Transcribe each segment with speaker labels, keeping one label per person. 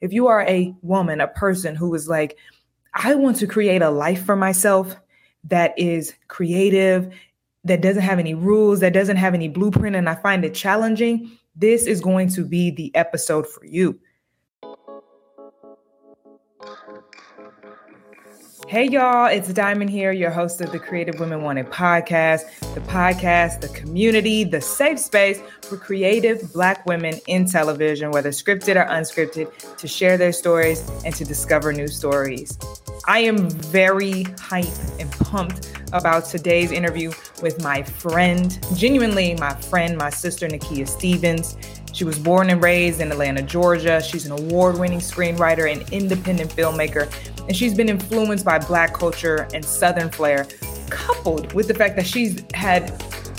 Speaker 1: if you are a woman, a person who is like, I want to create a life for myself that is creative, that doesn't have any rules, that doesn't have any blueprint, and I find it challenging, this is going to be the episode for you. Hey, y'all, it's Diamond here, your host of the Creative Women Wanted podcast, the podcast, the community, the safe space for creative Black women in television, whether scripted or unscripted, to share their stories and to discover new stories. I am very hyped and pumped about today's interview with my friend, genuinely my friend, my sister, Nakia Stephens. She was born and raised in Atlanta, Georgia. She's an award winning screenwriter and independent filmmaker, and she's been influenced by Black culture and Southern flair, coupled with the fact that she's had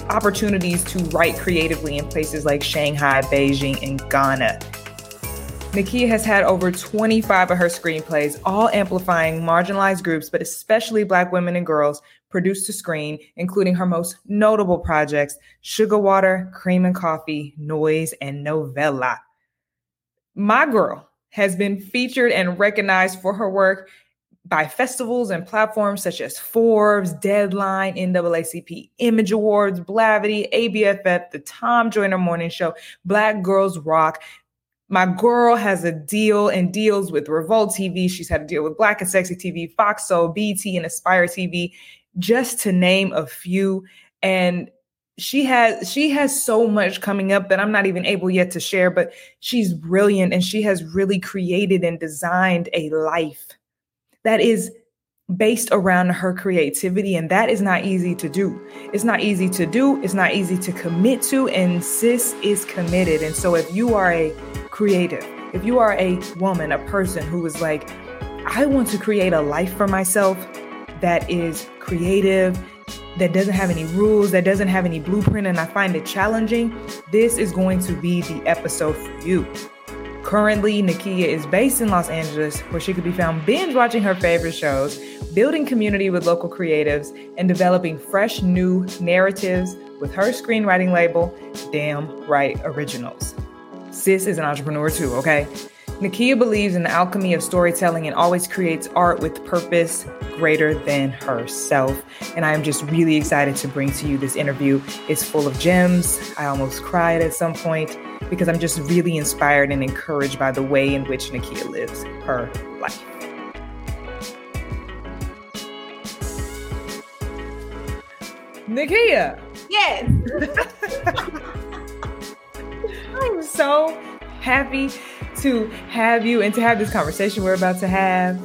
Speaker 1: opportunities to write creatively in places like Shanghai, Beijing, and Ghana. Nakia has had over 25 of her screenplays, all amplifying marginalized groups, but especially Black women and girls, produced to screen, including her most notable projects Suga Water, Cream and Coffee, Noise, and Novella. My girl has been featured and recognized for her work by festivals and platforms such as Forbes, Deadline, NAACP Image Awards, Blavity, ABFF, The Tom Joyner Morning Show, Black Girls Rock, my girl has a deal and deals with Revolt TV. She's had a deal with Black and Sexy TV, Fox Soul, BET, and Aspire TV, just to name a few. And she has she has so much coming up that I'm not even able yet to share, but she's brilliant and she has really created and designed a life that is based around her creativity and that is not easy to do. It's not easy to do, it's not easy to commit to and sis is committed. And so if you are a creative. If you are a woman, a person who is like, I want to create a life for myself that is creative, that doesn't have any rules, that doesn't have any blueprint, and I find it challenging, this is going to be the episode for you. Currently, Nakia is based in Los Angeles, where she could be found binge watching her favorite shows, building community with local creatives, and developing fresh new narratives with her screenwriting label, Damn Write Originals. Sis is an entrepreneur too, okay? Nakia believes in the alchemy of storytelling and always creates art with purpose greater than herself. And I am just really excited to bring to you this interview. It's full of gems. I almost cried at some point because I'm just really inspired and encouraged by the way in which Nakia lives her life. Nakia!
Speaker 2: Yes.
Speaker 1: I'm so happy to have you and to have this conversation we're about to have.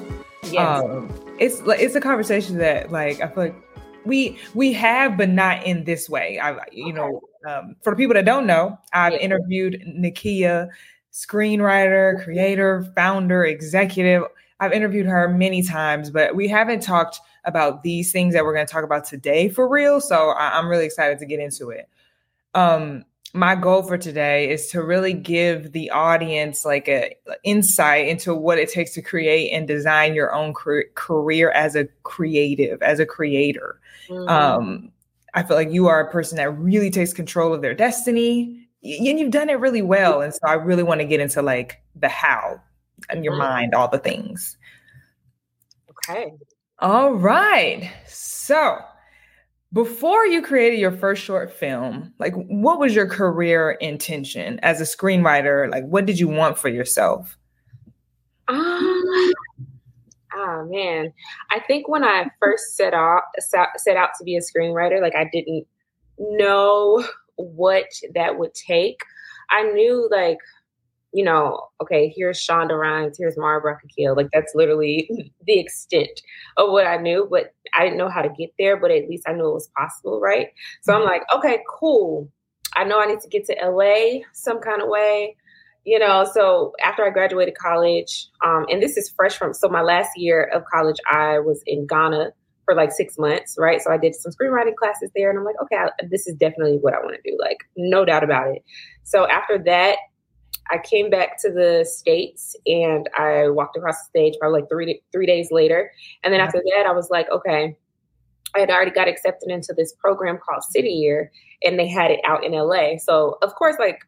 Speaker 2: Yes. Um,
Speaker 1: it's it's a conversation that like I feel like we we have, but not in this way. I you know um, for the people that don't know, I've interviewed Nakia, screenwriter, creator, founder, executive. I've interviewed her many times, but we haven't talked about these things that we're going to talk about today for real. So I, am really excited to get into it. Um, my goal for today is to really give the audience like a insight into what it takes to create and design your own career as a creative as a creator mm-hmm. um, i feel like you are a person that really takes control of their destiny and you've done it really well and so i really want to get into like the how and your mm-hmm. mind all the things
Speaker 2: okay
Speaker 1: all right so before you created your first short film, like what was your career intention as a screenwriter? Like what did you want for yourself?
Speaker 2: Um, oh man, I think when I first set out set out to be a screenwriter, like I didn't know what that would take. I knew like you know, okay, here's Shonda Rhimes, here's Mara Brock Akil that's literally the extent of what I knew, but I didn't know how to get there, but at least I knew it was possible, right? So I'm mm-hmm. like, okay, cool. I know I need to get to LA some kind of way, you know. So after I graduated college, um, and this is fresh from so my last year of college, I was in Ghana for like six months, right? So I did some screenwriting classes there, and I'm like, okay, I, this is definitely what I want to do, like no doubt about it. So after that, I came back to the states and I walked across the stage probably like three three days later, and then after that, I was like, okay. I had already got accepted into this program called City Year, and they had it out in LA. So of course, like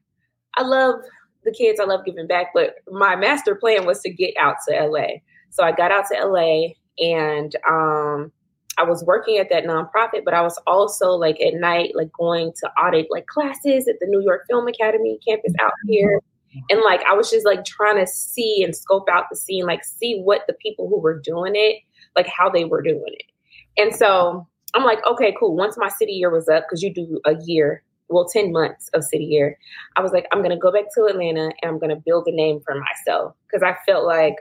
Speaker 2: I love the kids. I love giving back. But my master plan was to get out to LA. So I got out to LA and um, I was working at that nonprofit, but I was also like at night, like going to audit like classes at the New York Film Academy campus out here. And like I was just like trying to see and scope out the scene, like see what the people who were doing it, like how they were doing it. And so I'm like, okay, cool. Once my city year was up, because you do a year, well, 10 months of city year, I was like, I'm gonna go back to Atlanta and I'm gonna build a name for myself. Cause I felt like,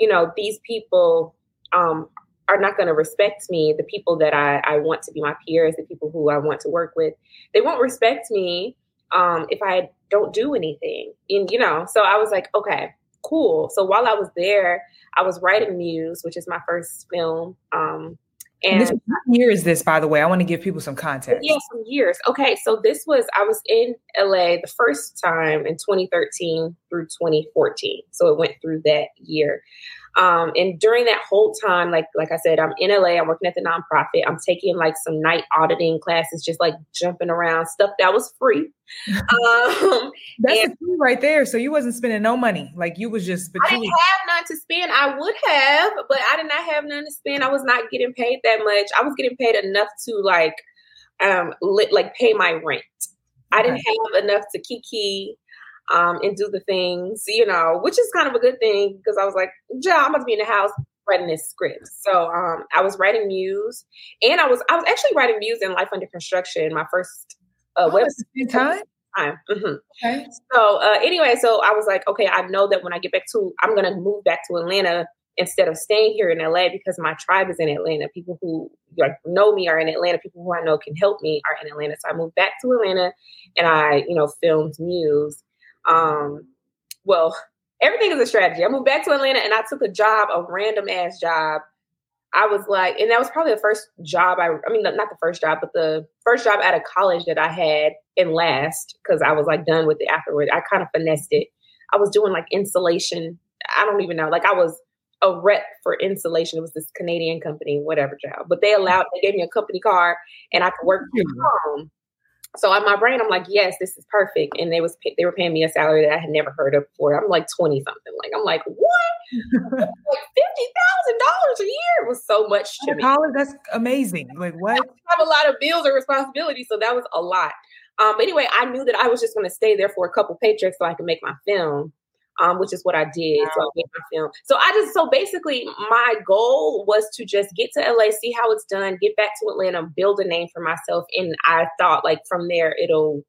Speaker 2: you know, these people um, are not going to respect me, the people that I, I want to be my peers, the people who I want to work with, they won't respect me um, if I don't do anything. And, you know, so I was like, okay, cool. So while I was there, I was writing Muse, which is my first film. Um,
Speaker 1: and this, what year is this, by the way? I want to give people some context.
Speaker 2: Yeah, some years. Okay, so this was I was in LA the first time in 2013 through 2014. So it went through that year. Um, and during that whole time, like like I said, I'm in LA. I'm working at the nonprofit. I'm taking like some night auditing classes, just like jumping around stuff that was free.
Speaker 1: Um, That's and, the right there. So you wasn't spending no money. Like you was just.
Speaker 2: I didn't have none to spend. I would have, but I did not have none to spend. I was not getting paid that much. I was getting paid enough to like, um, li- like pay my rent. I didn't have enough to kiki um, and do the things, you know, which is kind of a good thing because I was like, yeah, I'm about to be in the house writing this script. So um, I was writing Muse, and I was I was actually writing Muse in Life Under Construction, my first uh,
Speaker 1: oh, website.
Speaker 2: Time. Time. Mm-hmm. Okay. So uh, anyway, so I was like, okay, I know that when I get back to, I'm gonna move back to Atlanta instead of staying here in LA because my tribe is in Atlanta. People who like know me are in Atlanta. People who I know can help me are in Atlanta. So I moved back to Atlanta, and I, you know, filmed Muse. Um, well, everything is a strategy. I moved back to Atlanta and I took a job, a random ass job. I was like, and that was probably the first job I, I mean, not the first job, but the first job out of college that I had and last because I was like done with it afterward. I kind of finessed it. I was doing like insulation. I don't even know. Like I was a rep for insulation. It was this Canadian company, whatever job, but they allowed, they gave me a company car and I could work from home. So in my brain, I'm like, yes, this is perfect. And they was they were paying me a salary that I had never heard of before. I'm like 20 something. Like I'm like, what? like fifty thousand dollars a year was so much to me.
Speaker 1: College, that's amazing. Like what?
Speaker 2: I have a lot of bills and responsibilities, so that was a lot. Um, but anyway, I knew that I was just going to stay there for a couple paychecks so I could make my film um, which is what I did. Wow. So I made my film. So I just so basically my goal was to just get to LA, see how it's done, get back to Atlanta, build a name for myself, and I thought like from there it'll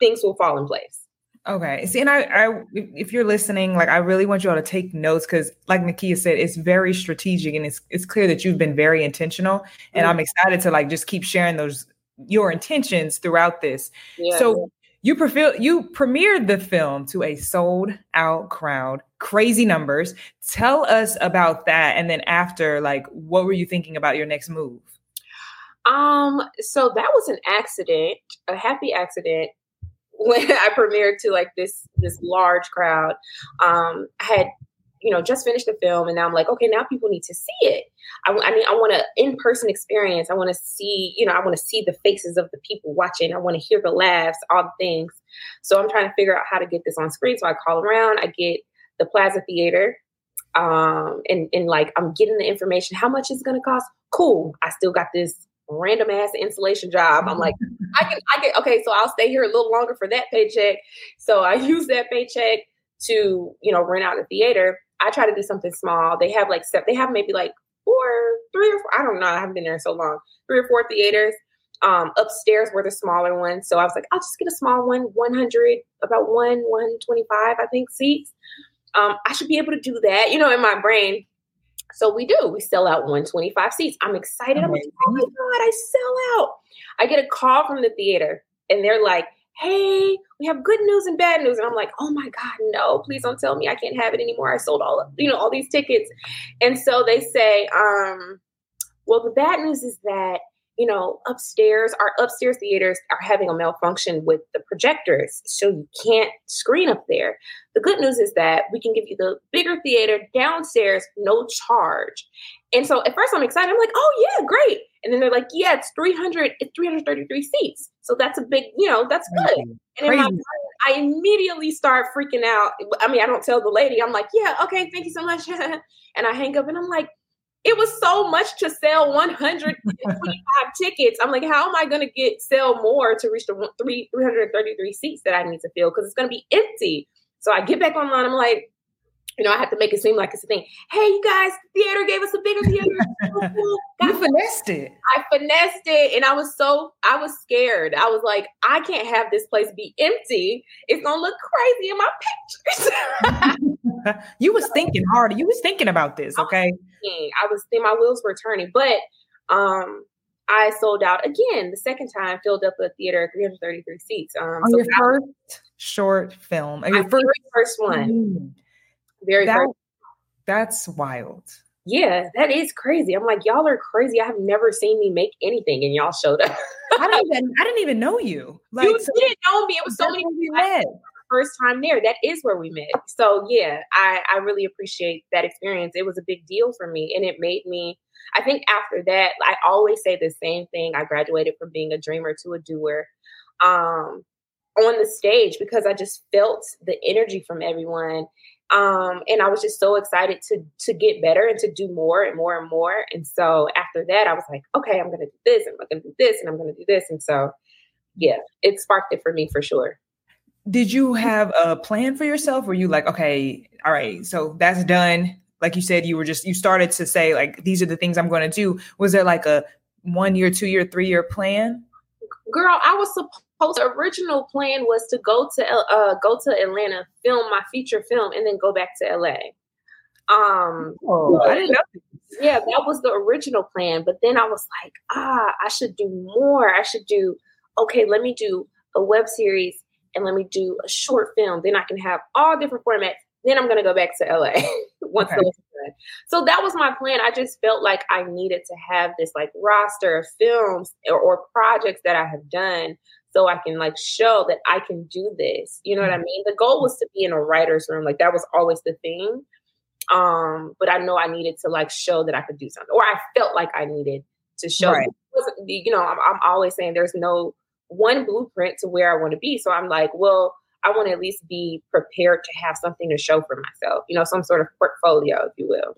Speaker 2: things will fall in place.
Speaker 1: Okay. See, and I, I, if you're listening, like I really want you all to take notes because, like Nakia said, it's very strategic and it's it's clear that you've been very intentional. And mm-hmm. I'm excited to like just keep sharing those your intentions throughout this. Yeah. So you, prefer, you premiered the film to a sold out crowd, crazy numbers. Tell us about that. And then after, like, what were you thinking about your next move?
Speaker 2: Um, so that was an accident, a happy accident when I premiered to like this this large crowd. Um, I had you know, just finished the film and now I'm like, okay, now people need to see it. I, I mean, I want an in-person experience. I want to see, you know, I want to see the faces of the people watching. I want to hear the laughs, all the things. So I'm trying to figure out how to get this on screen. So I call around, I get the Plaza Theater, um, and, and like I'm getting the information. How much is it gonna cost? Cool. I still got this random ass insulation job. I'm like, I can, I can, okay, so I'll stay here a little longer for that paycheck. So I use that paycheck to, you know, rent out the theater. I try to do something small. They have like step, they have maybe like four, three or four, I don't know. I haven't been there so long. Three or four theaters. Um, upstairs were the smaller ones. So I was like, I'll just get a small one, 100, about one, 125, I think, seats. Um, I should be able to do that, you know, in my brain. So we do. We sell out 125 seats. I'm excited. I'm like, oh my God, I sell out. I get a call from the theater and they're like, hey, we have good news and bad news. And I'm like, oh my God, no, please don't tell me I can't have it anymore. I sold all you know, all these tickets. And so they say, um, well, the bad news is that, you know, upstairs, our upstairs theaters are having a malfunction with the projectors. So you can't screen up there. The good news is that we can give you the bigger theater downstairs, no charge. And so at first I'm excited. I'm like, oh yeah, great. And then they're like, yeah, it's 300, it's 333 seats. So that's a big, you know, that's mm-hmm. good. And in my mind, I immediately start freaking out. I mean, I don't tell the lady, I'm like, yeah, okay, thank you so much. and I hang up and I'm like, it was so much to sell 125 tickets. I'm like, how am I going to get sell more to reach the three, 333 seats that I need to fill? Because it's going to be empty. So I get back online. I'm like, you know, I have to make it seem like it's a thing. Hey, you guys, theater gave us a bigger theater.
Speaker 1: you finessed it.
Speaker 2: I finessed it, and I was so I was scared. I was like, I can't have this place be empty. It's gonna look crazy in my
Speaker 1: pictures. you was thinking hard. You was thinking about this, okay?
Speaker 2: I was, thinking my wheels were turning, but um, I sold out again the second time, filled up a theater, 333 seats. Um,
Speaker 1: On so your first short film,
Speaker 2: your first, first one. Mm-hmm very that.
Speaker 1: That's wild.
Speaker 2: Yeah, that is crazy. I'm like, y'all are crazy. I have never seen me make anything, and y'all showed up.
Speaker 1: I didn't even I didn't even know you.
Speaker 2: Like, you so didn't know me. It was so many we met. First time there. That is where we met. So yeah, I I really appreciate that experience. It was a big deal for me, and it made me. I think after that, I always say the same thing. I graduated from being a dreamer to a doer. Um, on the stage because I just felt the energy from everyone um, and I was just so excited to to get better and to do more and more and more. And so after that, I was like, okay, I'm gonna do this, and I'm gonna do this, and I'm gonna do this. And so, yeah, it sparked it for me for sure.
Speaker 1: Did you have a plan for yourself? Were you like, okay, all right, so that's done? Like you said, you were just you started to say like these are the things I'm going to do. Was there like a one year, two year, three year plan?
Speaker 2: Girl, I was supposed the original plan was to go to uh, go to Atlanta, film my feature film, and then go back to LA. Um, oh, I didn't know. Yeah, that was the original plan. But then I was like, ah, I should do more. I should do. Okay, let me do a web series and let me do a short film. Then I can have all different formats. Then I'm gonna go back to LA once okay. those. So that was my plan. I just felt like I needed to have this like roster of films or, or projects that I have done so I can like show that I can do this. You know what I mm-hmm. mean? The goal was to be in a writer's room. Like that was always the thing. Um, but I know I needed to like show that I could do something, or I felt like I needed to show. Right. You know, I'm, I'm always saying there's no one blueprint to where I want to be. So I'm like, well, I want to at least be prepared to have something to show for myself. You know, some sort of portfolio, if you will.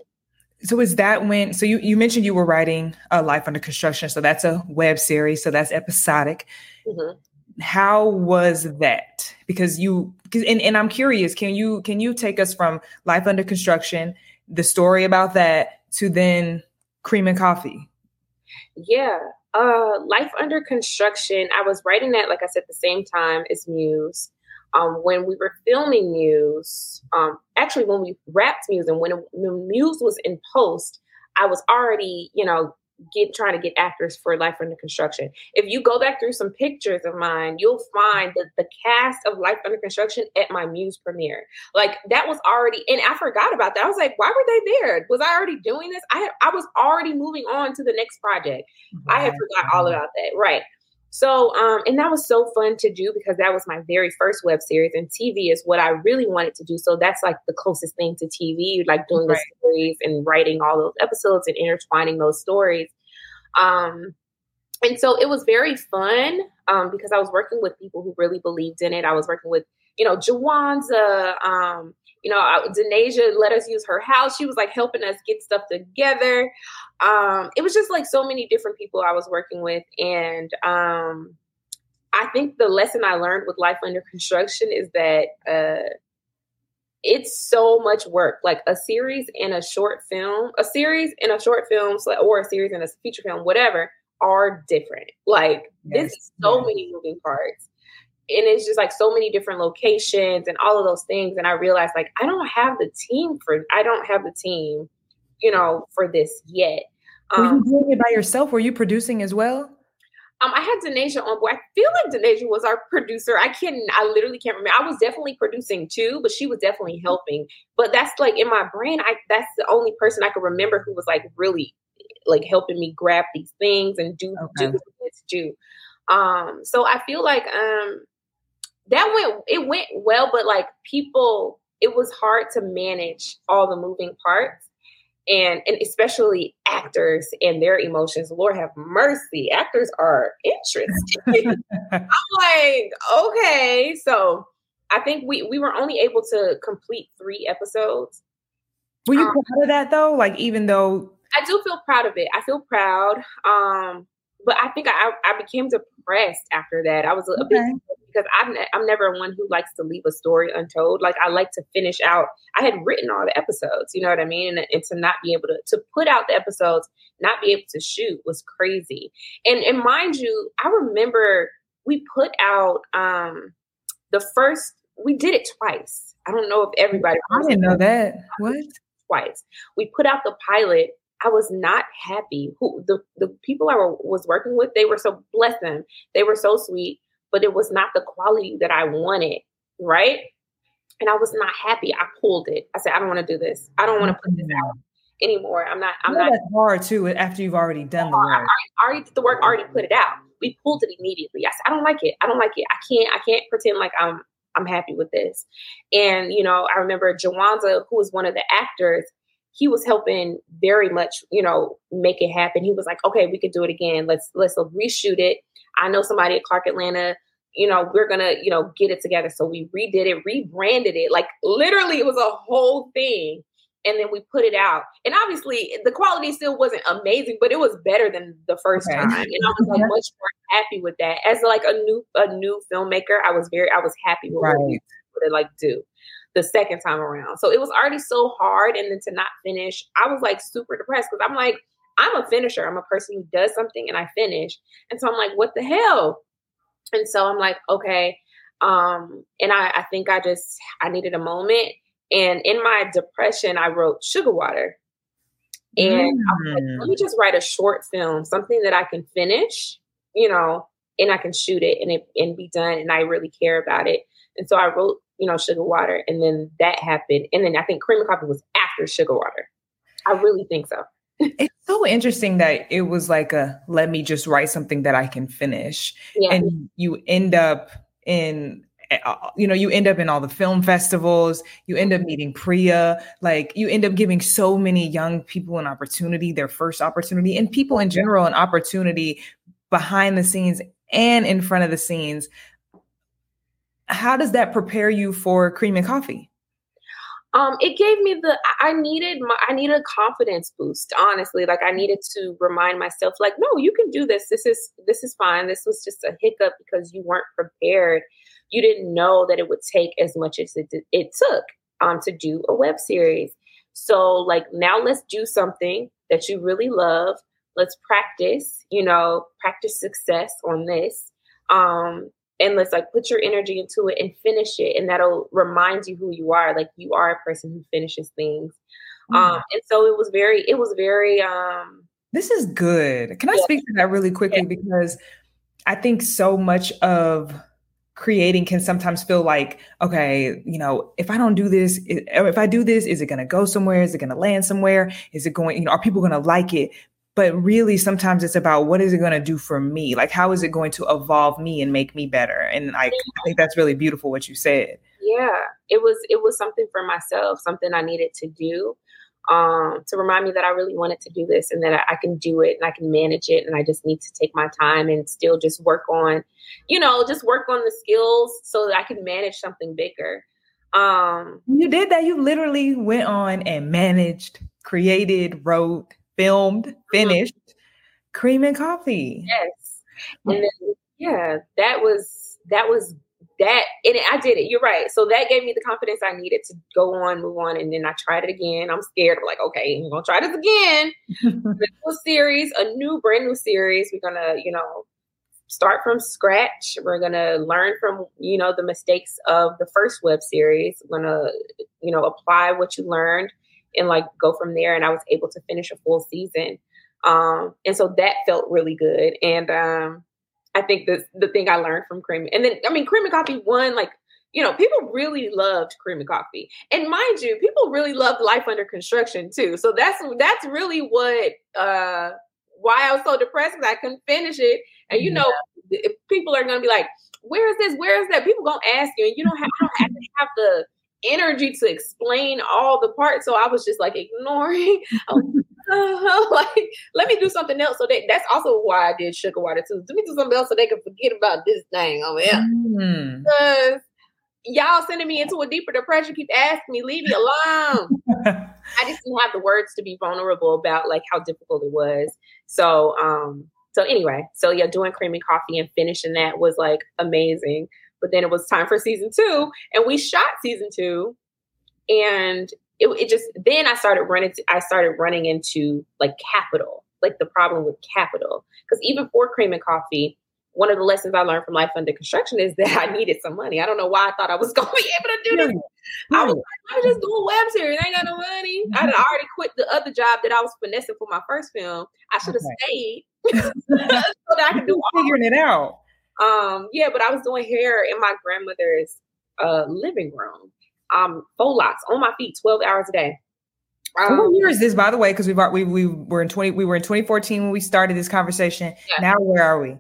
Speaker 1: So is that when? So you you mentioned you were writing a Life Under Construction. So that's a web series. So that's episodic. Mm-hmm. How was that? Because you and, and I'm curious. Can you can you take us from Life Under Construction, the story about that, to then Cream and Coffee?
Speaker 2: Yeah, uh, Life Under Construction. I was writing that, like I said, the same time as Muse um, when we were filming Muse, um, actually when we wrapped Muse and when, when Muse was in post, I was already, you know, get trying to get actors for Life Under Construction. If you go back through some pictures of mine, you'll find that the cast of Life Under Construction at my Muse premiere. Like that was already, and I forgot about that. I was like, why were they there? Was I already doing this? I had, I was already moving on to the next project. I had forgot all about that. Right. So, um, and that was so fun to do because that was my very first web series, and TV is what I really wanted to do. So that's like the closest thing to TV, like doing right. the stories and writing all those episodes and intertwining those stories. Um, and so it was very fun um, because I was working with people who really believed in it. I was working with, you know, Jawanza, um, you know, Denasia let us use her house. She was like helping us get stuff together. Um, it was just like so many different people I was working with. And um, I think the lesson I learned with Life Under Construction is that uh, it's so much work. Like a series and a short film, a series and a short film, or a series and a feature film, whatever, are different. Like yes. this is so many moving parts and it's just like so many different locations and all of those things and i realized like i don't have the team for i don't have the team you know for this yet
Speaker 1: um, were you um, doing it by yourself were you producing as well
Speaker 2: um, I had Denasia on board. I feel like Denasia was our producer. I can, I literally can't remember. I was definitely producing too, but she was definitely helping. But that's like in my brain, I that's the only person I can remember who was like really like helping me grab these things and do okay. do what to do. Um, so I feel like um that went it went well, but like people, it was hard to manage all the moving parts. and and especially actors and their emotions. Lord have mercy, actors are interesting. I'm like, okay, so I think we we were only able to complete three episodes.
Speaker 1: Were you um, proud of that though? Like even though
Speaker 2: I do feel proud of it. I feel proud. Um, but I think I, I became depressed after that. I was a, okay. bit because I'm I'm never one who likes to leave a story untold. Like I like to finish out. I had written all the episodes, you know what I mean, and, and to not be able to to put out the episodes, not be able to shoot was crazy. And and mind you, I remember we put out um the first. We did it twice. I don't know if everybody.
Speaker 1: I didn't know that. What?
Speaker 2: Twice. We put out the pilot I was not happy. Who the, the people I were, was working with, they were so bless them. They were so sweet but it was not the quality that I wanted, right? And I was not happy. I pulled it. I said, I don't want to do this. I don't want to put this mm-hmm. out anymore. I'm not. I'm not.
Speaker 1: That's hard too. After you've already done the work,
Speaker 2: I already, did the work. Already put it out. We pulled it immediately. I said, I don't like it. I don't like it. I can't. I can't pretend like I'm. I'm happy with this. And you know, I remember Jawanza, who was one of the actors. He was helping very much, you know, make it happen. He was like, "Okay, we could do it again. Let's let's reshoot it." I know somebody at Clark Atlanta you know, we're gonna, you know, get it together. So we redid it, rebranded it. Like literally, it was a whole thing. And then we put it out. And obviously the quality still wasn't amazing, but it was better than the first okay. time. And I was like much more happy with that. As like a new a new filmmaker, I was very I was happy with right. what we would like do the second time around. So it was already so hard. And then to not finish, I was like super depressed because I'm like, I'm a finisher. I'm a person who does something and I finish. And so I'm like, what the hell? And so I'm like, okay. Um, and I, I think I just I needed a moment. And in my depression, I wrote Suga Water. And mm. like, let me mm. just write a short film, something that I can finish, you know, and I can shoot it and it and be done. And I really care about it. And so I wrote, you know, Suga Water, and then that happened. And then I think Cream of Coffee was after Suga Water. I really think so
Speaker 1: it's so interesting that it was like a let me just write something that I can finish. Yeah. And you end up in eh, uh, you know you end up in all the film festivals you end up mm-hmm. meeting priya like you end up giving so many young people an opportunity their first opportunity and people in general an opportunity behind the scenes and in front of the scenes how does that prepare you for cream and coffee
Speaker 2: um, it gave me the I needed my I needed a confidence boost, honestly. Like I needed to remind myself, like, no, you can do this. This is this is fine. This was just a hiccup because you weren't prepared. You didn't know that it would take as much as it it took um to do a web series. So like now let's do something that you really love. Let's practice, you know, practice success on this. Um, and let's like put your energy into it and finish it and that'll remind you who you are. Like you are a person who finishes things. Mm-hmm. um and so it was very it was very um
Speaker 1: this is good. Can i yeah. speak to that really quickly? Yeah. because i think so much of creating can sometimes feel like okay you know if i don't do this if i do this is it going to go somewhere? Is it going to land somewhere? Is it going you know are people going to like it but really sometimes it's about what is it going to do for me? Like how is it going to evolve me and make me better? And I, I think that's really beautiful what you said.
Speaker 2: Yeah. It was it was something for myself something i needed to do um, to remind me that i really wanted to do this and that I, I can do it and i can manage it and i just need to take my time and still just work on you know just work on the skills so that i can manage something bigger. Um
Speaker 1: you did that. You literally went on and managed created wrote filmed, mm-hmm. finished, mm-hmm. cream and coffee.
Speaker 2: Yes. And then, yeah, that was that was that and I did it. You're right. So that gave me the confidence I needed to go on, move on, and then I tried it again. I'm scared. I'm like, okay, I'm gonna try this again. a new series, a new brand new series. We're gonna, you know, start from scratch. We're gonna learn from, you know, the mistakes of the first web series. We're gonna, you know, apply what you learned and like go from there. And I was able to finish a full season. Um, and so that felt really good. And um, I think the the thing I learned from Cream, and then I mean, Cream and Coffee won like you know, people really loved Cream and Coffee, and mind you, people really loved Life Under Construction too. So that's that's really what uh, why I was so depressed because I couldn't finish it. And you know, people are gonna be like, "Where is this? Where is that?" People gonna ask you, and you don't have, don't have to have the energy to explain all the parts. So I was just like ignoring. uh, like, let me do something else. So they, that's also why I did Suga Water too. Let me do something else so they can forget about this thing over here. Mm. Because y'all sending me into a deeper depression. Keep asking me, leave me alone. I just didn't have the words to be vulnerable about like how difficult it was. So, um, so anyway, so yeah, doing creamy coffee and finishing that was like amazing. But then it was time for season two, and we shot season two, and it, it just then I started running. To, I started running into like capital, like the problem with capital, because even for cream and coffee, one of the lessons I learned from life under construction is that I needed some money. I don't know why I thought I was going to be able to do this. I was, like, I was just doing web series. I ain't got no money. I mm-hmm. had already quit the other job that I was finessing for my first film. I should have okay. stayed so that I could do
Speaker 1: figuring it out.
Speaker 2: Um, yeah, but I was doing hair in my grandmother's uh, living room. Um, full locks on my feet, twelve hours a day.
Speaker 1: Um, what year is this, by the way? Because we've we we were in twenty we were in twenty fourteen when we started this conversation. Yeah. Now where are we?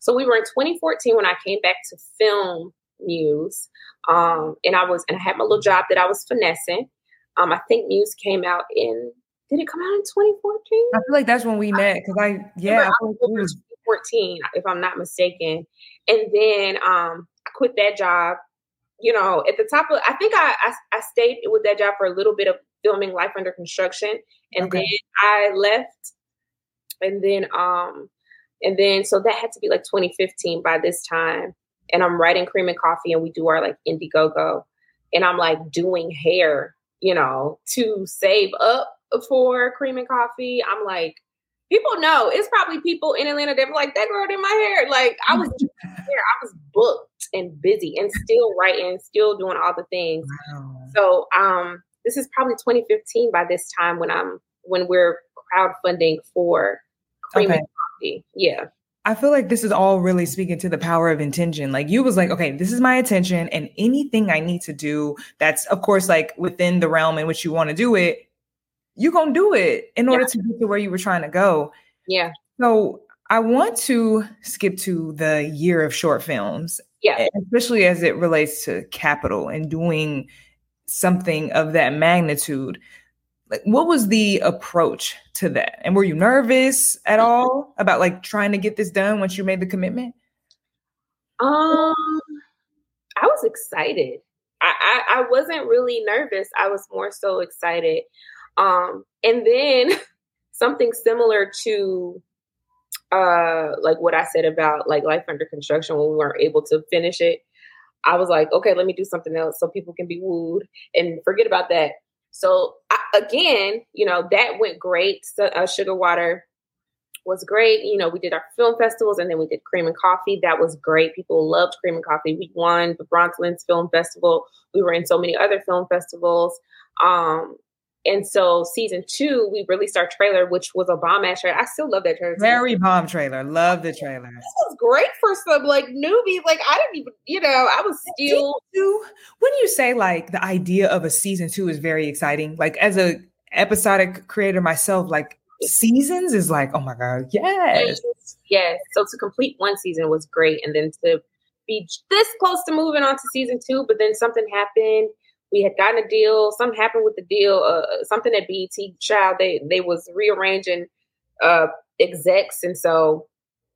Speaker 2: So we were in 2014 when I came back to film Muse. Um, and I was and I had my little job that I was finessing. Um, I think Muse came out in did it come out in 2014?
Speaker 1: I feel like that's when we met because I yeah, I, I
Speaker 2: was 14 if I'm not mistaken. And then um I quit that job. You know, at the top of I think I I, I stayed with that job for a little bit of filming Life Under Construction, and okay. then I left. And then um and then, so that had to be like 2015 by this time. And I'm writing Cream and Coffee, and we do our like Indiegogo. And I'm like doing hair, you know, to save up for Cream and Coffee. I'm like, people know it's probably people in Atlanta that were like, that girl did my hair. Like, I was I was booked and busy and still writing, still doing all the things. Wow. So, um, this is probably 2015 by this time when I'm when we're crowdfunding for Cream okay. and coffee. yeah.
Speaker 1: I feel like this is all really speaking to the power of intention. Like you was like, okay, this is my intention, and anything I need to do that's, of course, like within the realm in which you want to do it, you're gonna do it in order yeah. to get to where you were trying to go.
Speaker 2: Yeah.
Speaker 1: So I want to skip to the year of short films.
Speaker 2: Yeah.
Speaker 1: Especially as it relates to capital and doing something of that magnitude like what was the approach to that and were you nervous at mm-hmm. all about like trying to get this done once you made the commitment
Speaker 2: um i was excited I, I, I wasn't really nervous i was more so excited um and then something similar to uh like what i said about like life under construction when we weren't able to finish it i was like okay let me do something else so people can be wooed and forget about that so I, again, you know, that went great. So, uh, Suga Water was great. You know, we did our film festivals and then we did Cream and Coffee. That was great. People loved Cream and Coffee. We won the BronzeLens Film Festival. We were in so many other film festivals. Um, and so season two, we released our trailer, which was a bomb ass trailer. I still love that trailer.
Speaker 1: Very bomb trailer. Love the trailer. This
Speaker 2: was great for some like newbies. Like I didn't even, you know, I was still.
Speaker 1: When you say like the idea of a season two is very exciting, like as a episodic creator myself, like seasons is like, oh my god, yes,
Speaker 2: yes. So to complete one season was great, and then to be this close to moving on to season two, but then something happened we had gotten a deal. Something happened with the deal. Uh, something at BET Child they they was rearranging uh, execs, and so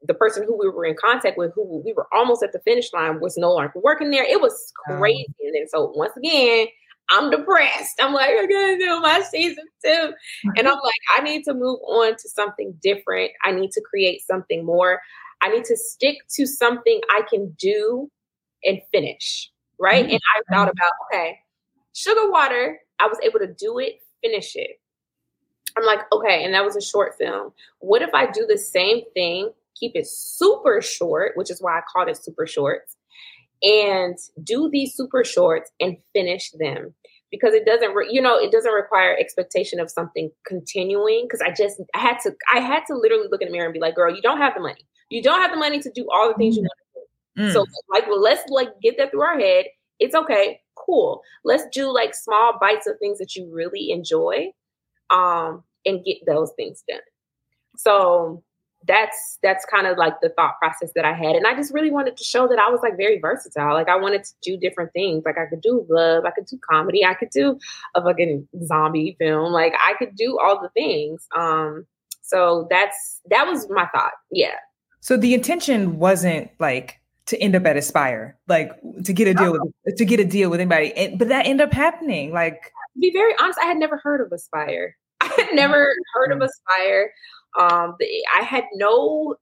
Speaker 2: the person who we were in contact with, who we were almost at the finish line, was no longer working there. It was crazy. Um, and then so once again, I'm depressed. I'm like, I'm gonna do my season two. And I'm like, I need to move on to something different. I need to create something more. I need to stick to something I can do and finish. Right. Mm-hmm. And I thought about, okay, Suga Water, I was able to do it, finish it. I'm like, okay, and that was a short film. What if I do the same thing, keep it super short, which is why I called it super shorts, and do these super shorts and finish them? Because it doesn't, re- you know, it doesn't require expectation of something continuing. Because I just, I had to, I had to literally look in the mirror and be like, girl, you don't have the money. You don't have the money to do all the things you mm. want to do. Mm. So, like, well, let's like get that through our head. It's okay cool. Let's do like small bites of things that you really enjoy um, and get those things done. So that's that's kind of like the thought process that I had. And I just really wanted to show that I was like very versatile. Like I wanted to do different things. Like I could do love, I could do comedy, I could do a fucking zombie film. Like I could do all the things. Um so that's that was my thought. Yeah.
Speaker 1: So the intention wasn't like to end up at Aspire, like to get a deal oh. with to get a deal with anybody. And, but that ended up happening. Like
Speaker 2: to be very honest, I had never heard of Aspire. I had never heard of Aspire. Um, I had no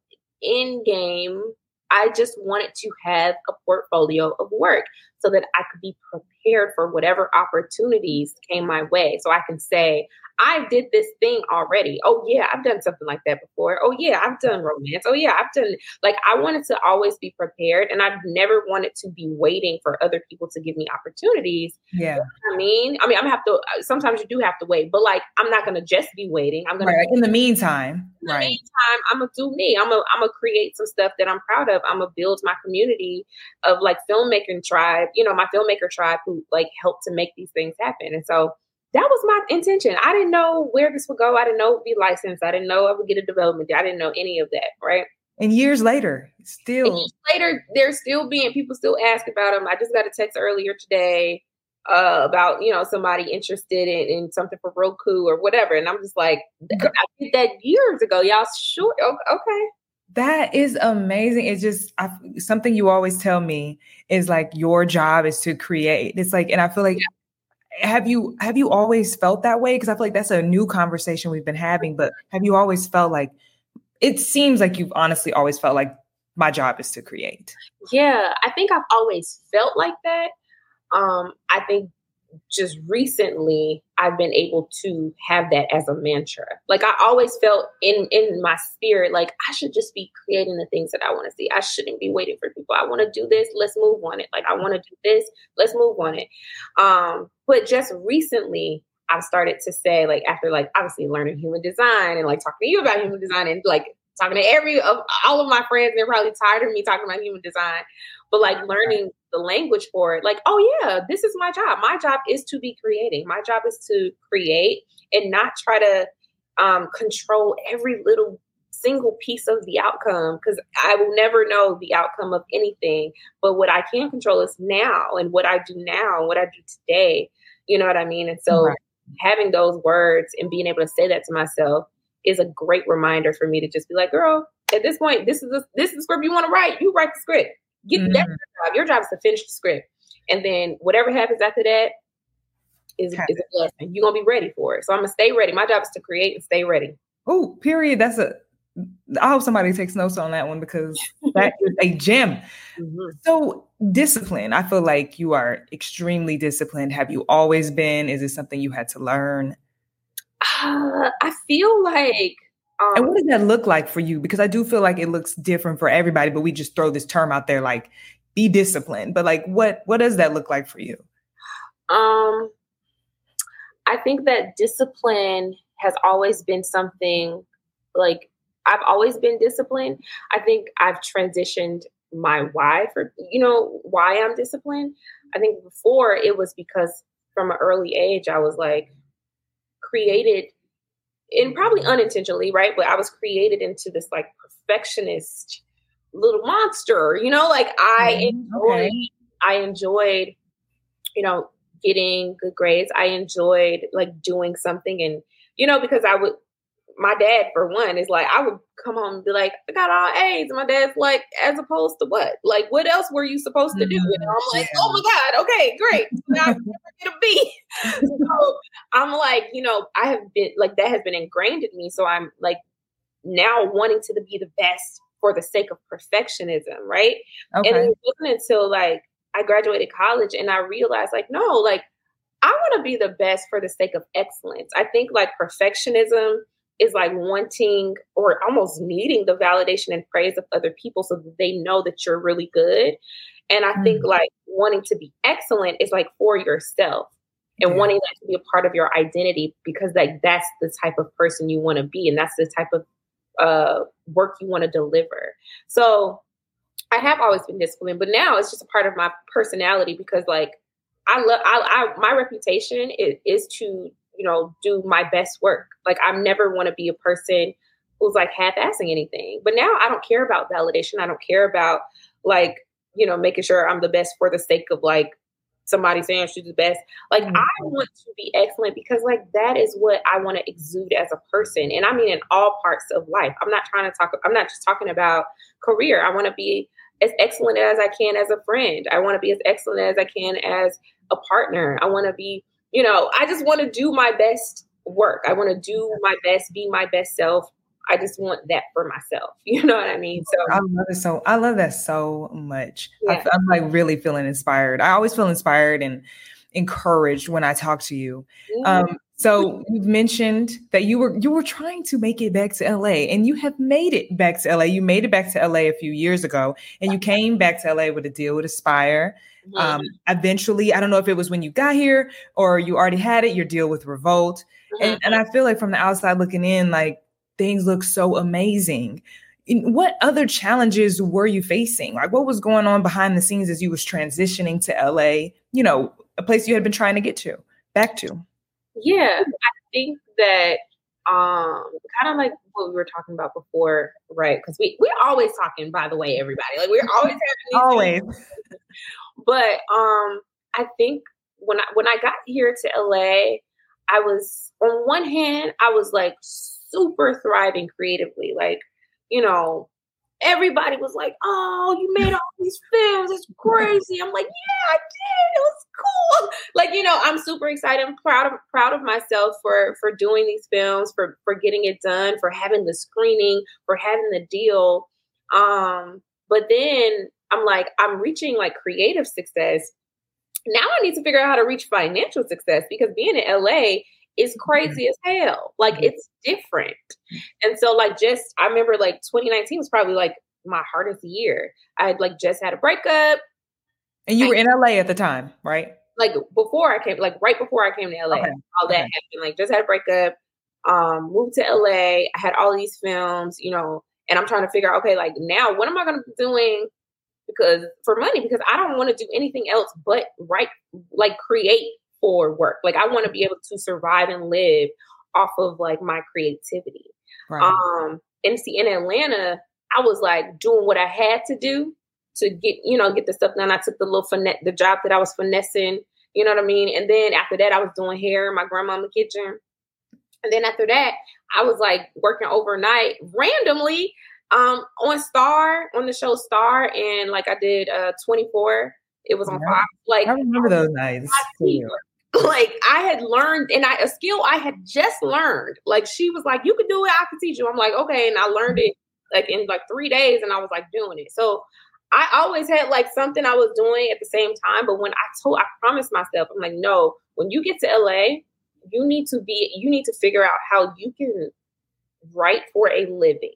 Speaker 2: end game. I just wanted to have a portfolio of work so that I could be prepared for whatever opportunities came my way. So I can say, I did this thing already. Oh yeah, I've done something like that before. Oh yeah, I've done romance. Oh yeah, I've done like I wanted to always be prepared and I've never wanted to be waiting for other people to give me opportunities.
Speaker 1: Yeah. You
Speaker 2: know I mean, I mean, I'm have to uh, sometimes you do have to wait, but like I'm not gonna just be waiting. I'm gonna
Speaker 1: in the meantime.
Speaker 2: In the right. meantime, I'm gonna do me. I'm I'm gonna create some stuff that I'm proud of. I'm gonna build my community of like filmmaking tribe, you know, my filmmaker tribe who like helped to make these things happen. And so that was my intention. I didn't know where this would go. I didn't know it would be licensed. I didn't know I would get a development. I didn't know any of that, right?
Speaker 1: And years later, still
Speaker 2: years later, there's still being people still ask about them. I just got a text earlier today uh, about you know somebody interested in, in something for Roku or whatever, and I'm just like, I did that years ago. Y'all sure? Okay.
Speaker 1: That is amazing. It's just I, something you always tell me is like your job is to create. It's like, and I feel like have you have you always felt that way because i feel like that's a new conversation we've been having but have you always felt like it seems like you've honestly always felt like my job is to create
Speaker 2: yeah i think i've always felt like that um i think just recently I've been able to have that as a mantra. Like I always felt in in my spirit like I should just be creating the things that I want to see. I shouldn't be waiting for people. I want to do this, let's move on it. Like I want to do this, let's move on it. Um but just recently I've started to say like after like obviously learning human design and like talking to you about human design and like talking to every of all of my friends they're probably tired of me talking about human design but like learning the language for it like oh yeah this is my job my job is to be creating my job is to create and not try to um, control every little single piece of the outcome because I will never know the outcome of anything. But what I can control is now and what I do now and what I do today. You know what I mean? And so right. having those words and being able to say that to myself is a great reminder for me to just be like, girl, at this point, this is a, this is the script you want to write. You write the script. Get mm-hmm. that job. Your job is to finish the script, and then whatever happens after that is, is a blessing. You're gonna be ready for it. So I'm gonna stay ready. My job is to create and stay ready.
Speaker 1: Oh, period. That's a. I hope somebody takes notes on that one because that is a gem. Mm-hmm. So discipline. I feel like you are extremely disciplined. Have you always been? Is it something you had to learn?
Speaker 2: Uh, I feel like.
Speaker 1: Um, and what does that look like for you? Because I do feel like it looks different for everybody, but we just throw this term out there like be disciplined. But like, what what does that look like for you?
Speaker 2: Um, I think that discipline has always been something like I've always been disciplined. I think I've transitioned my why for you know why I'm disciplined. I think before it was because from an early age I was like created and probably unintentionally, right? But I was created into this like perfectionist little monster, you know, like I mm, enjoyed okay. I enjoyed, you know, getting good grades. I enjoyed like doing something and you know, because I would my dad, for one, is like, I would come home and be like, I got all A's. And my dad's like, as opposed to what? Like, what else were you supposed to do? And I'm mm-hmm. like, oh my God, okay, great. Now I'm get a B. so I'm like, you know, I have been like that has been ingrained in me. So I'm like now wanting to be the best for the sake of perfectionism, right? Okay. And it wasn't until like I graduated college and I realized like, no, like I want to be the best for the sake of excellence. I think like perfectionism is like wanting or almost needing the validation and praise of other people so that they know that you're really good. And I mm-hmm. think like wanting to be excellent is like for yourself and yeah. wanting that to be a part of your identity because like that's the type of person you want to be and that's the type of uh work you want to deliver. So I have always been disciplined, but now it's just a part of my personality because like I love I, I my reputation is, is to you know, do my best work. Like I never want to be a person who's like half-assing anything. But now I don't care about validation. I don't care about like, you know, making sure I'm the best for the sake of like somebody saying she's the best. Like mm-hmm. I want to be excellent because like that is what I want to exude as a person. And I mean in all parts of life. I'm not trying to talk I'm not just talking about career. I want to be as excellent as I can as a friend. I want to be as excellent as I can as a partner. I want to be, you know, I just want to do my best work. I want to do my best, be my best self. I just want that for myself. You know what I mean? So
Speaker 1: I love it so I love that so much. Yeah. I, am like really feeling inspired. I always feel inspired and encouraged when I talk to you. Yeah. Um, so you've mentioned that you were you were trying to make it back to LA and you have made it back to LA. You made it back to LA a few years ago and you came back to LA with a deal with Aspire. Um, eventually, I don't know if it was when you got here or you already had it, your deal with Revolt. Mm-hmm. And, and I feel like from the outside looking in, like things look so amazing. What other challenges were you facing? Like what was going on behind the scenes as you was transitioning to LA, you know, a place you had been trying to get to, back to?
Speaker 2: Yeah, I think that um kind of like what we were talking about before, right? Because we we're always talking, by the way, everybody. Like we're always having
Speaker 1: always.
Speaker 2: But um I think when I when I got here to LA, I was on one hand, I was like super thriving creatively. Like, you know, everybody was like, "Oh, you made all these films. It's crazy." I'm like, "Yeah, I did. It was cool." Like, you know, I'm super excited. I'm proud of proud of myself for for doing these films, for for getting it done, for having the screening, for having the deal. Um, but then I'm like, I'm reaching like creative success. Now I need to figure out how to reach financial success because being in LA is mm-hmm. crazy as hell. Like mm-hmm. it's different. And so like just I remember like 2019 was probably like my hardest year. I had like just had a breakup.
Speaker 1: And you were in LA at the time, right?
Speaker 2: Like before I came, like right before I came to LA, okay. all that okay. happened. Like just had a breakup, um, moved to LA. I had all these films, you know, and I'm trying to figure out, okay, like now what am I gonna be doing because for money? Because I don't want to do anything else but write, like create for work. Like I want to be able to survive and live off of like my creativity. Right. Um, and see in Atlanta, I was like doing what I had to do to get, you know, get the stuff done. I took the little finesse, the job that I was finessing, you know what I mean? And then after that, I was doing hair in my grandmama kitchen. And then after that, I was like working overnight randomly um on Star, on the show Star, and like I did uh 24. It was on yeah. Fox. Like
Speaker 1: I remember those nights
Speaker 2: like I had learned and I a skill I had just learned. Like she was like, You could do it, I could teach you. I'm like, okay. And I learned it like in like three days and I was like doing it. So I always had like something I was doing at the same time. But when I told I promised myself, I'm like, no, when you get to LA, you need to be you need to figure out how you can write for a living.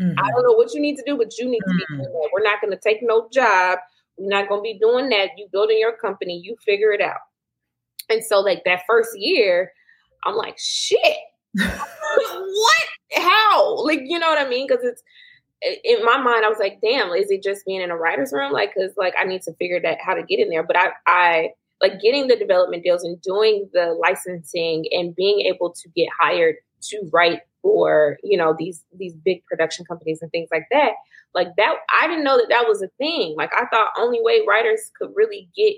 Speaker 2: Mm-hmm. I don't know what you need to do, but you need to be doing that. We're not gonna take no job. We're not gonna be doing that. You building your company, you figure it out. And so, like that first year, I'm like, shit, what? How? Like, you know what I mean? Because it's in my mind, I was like, damn, is it just being in a writer's room? Like, because like I need to figure that how to get in there. But I, I like getting the development deals and doing the licensing and being able to get hired to write for you know these these big production companies and things like that like that i didn't know that that was a thing like i thought only way writers could really get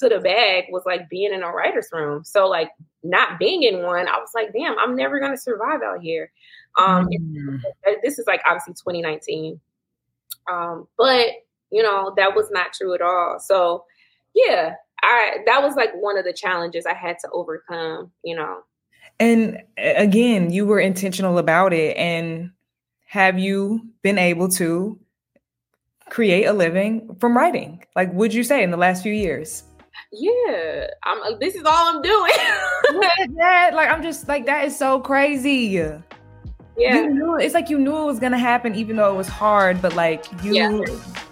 Speaker 2: to the bag was like being in a writer's room. So like not being in one, I was like, damn, I'm never gonna survive out here. Um, mm. this is like obviously 2019. Um, but you know, that was not true at all. So yeah, I that was like one of the challenges I had to overcome, you know.
Speaker 1: And again, you were intentional about it. And have you been able to create a living from writing? Like, would you say in the last few years?
Speaker 2: yeah, I'm. Uh, this is all I'm doing.
Speaker 1: that, like I'm just like that is so crazy.
Speaker 2: Yeah,
Speaker 1: you knew it's like you knew it was gonna happen, even though it was hard. But like you, yeah.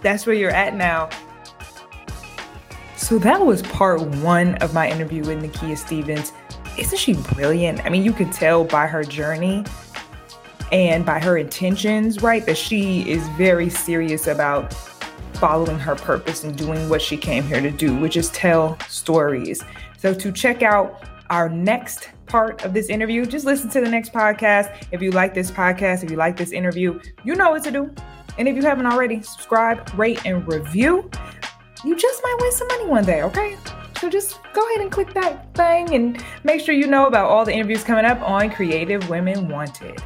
Speaker 1: that's where you're at now. So that was part one of my interview with Nakia Stephens. Isn't she brilliant? I mean, you can tell by her journey and by her intentions, right, that she is very serious about following her purpose and doing what she came here to do, which is tell stories. So, to check out our next part of this interview, just listen to the next podcast. If you like this podcast, if you like this interview, you know what to do. And if you haven't already, subscribe, rate, and review. You just might win some money one day, okay? So just go ahead and click that thing and make sure you know about all the interviews coming up on Creative Women Wanted.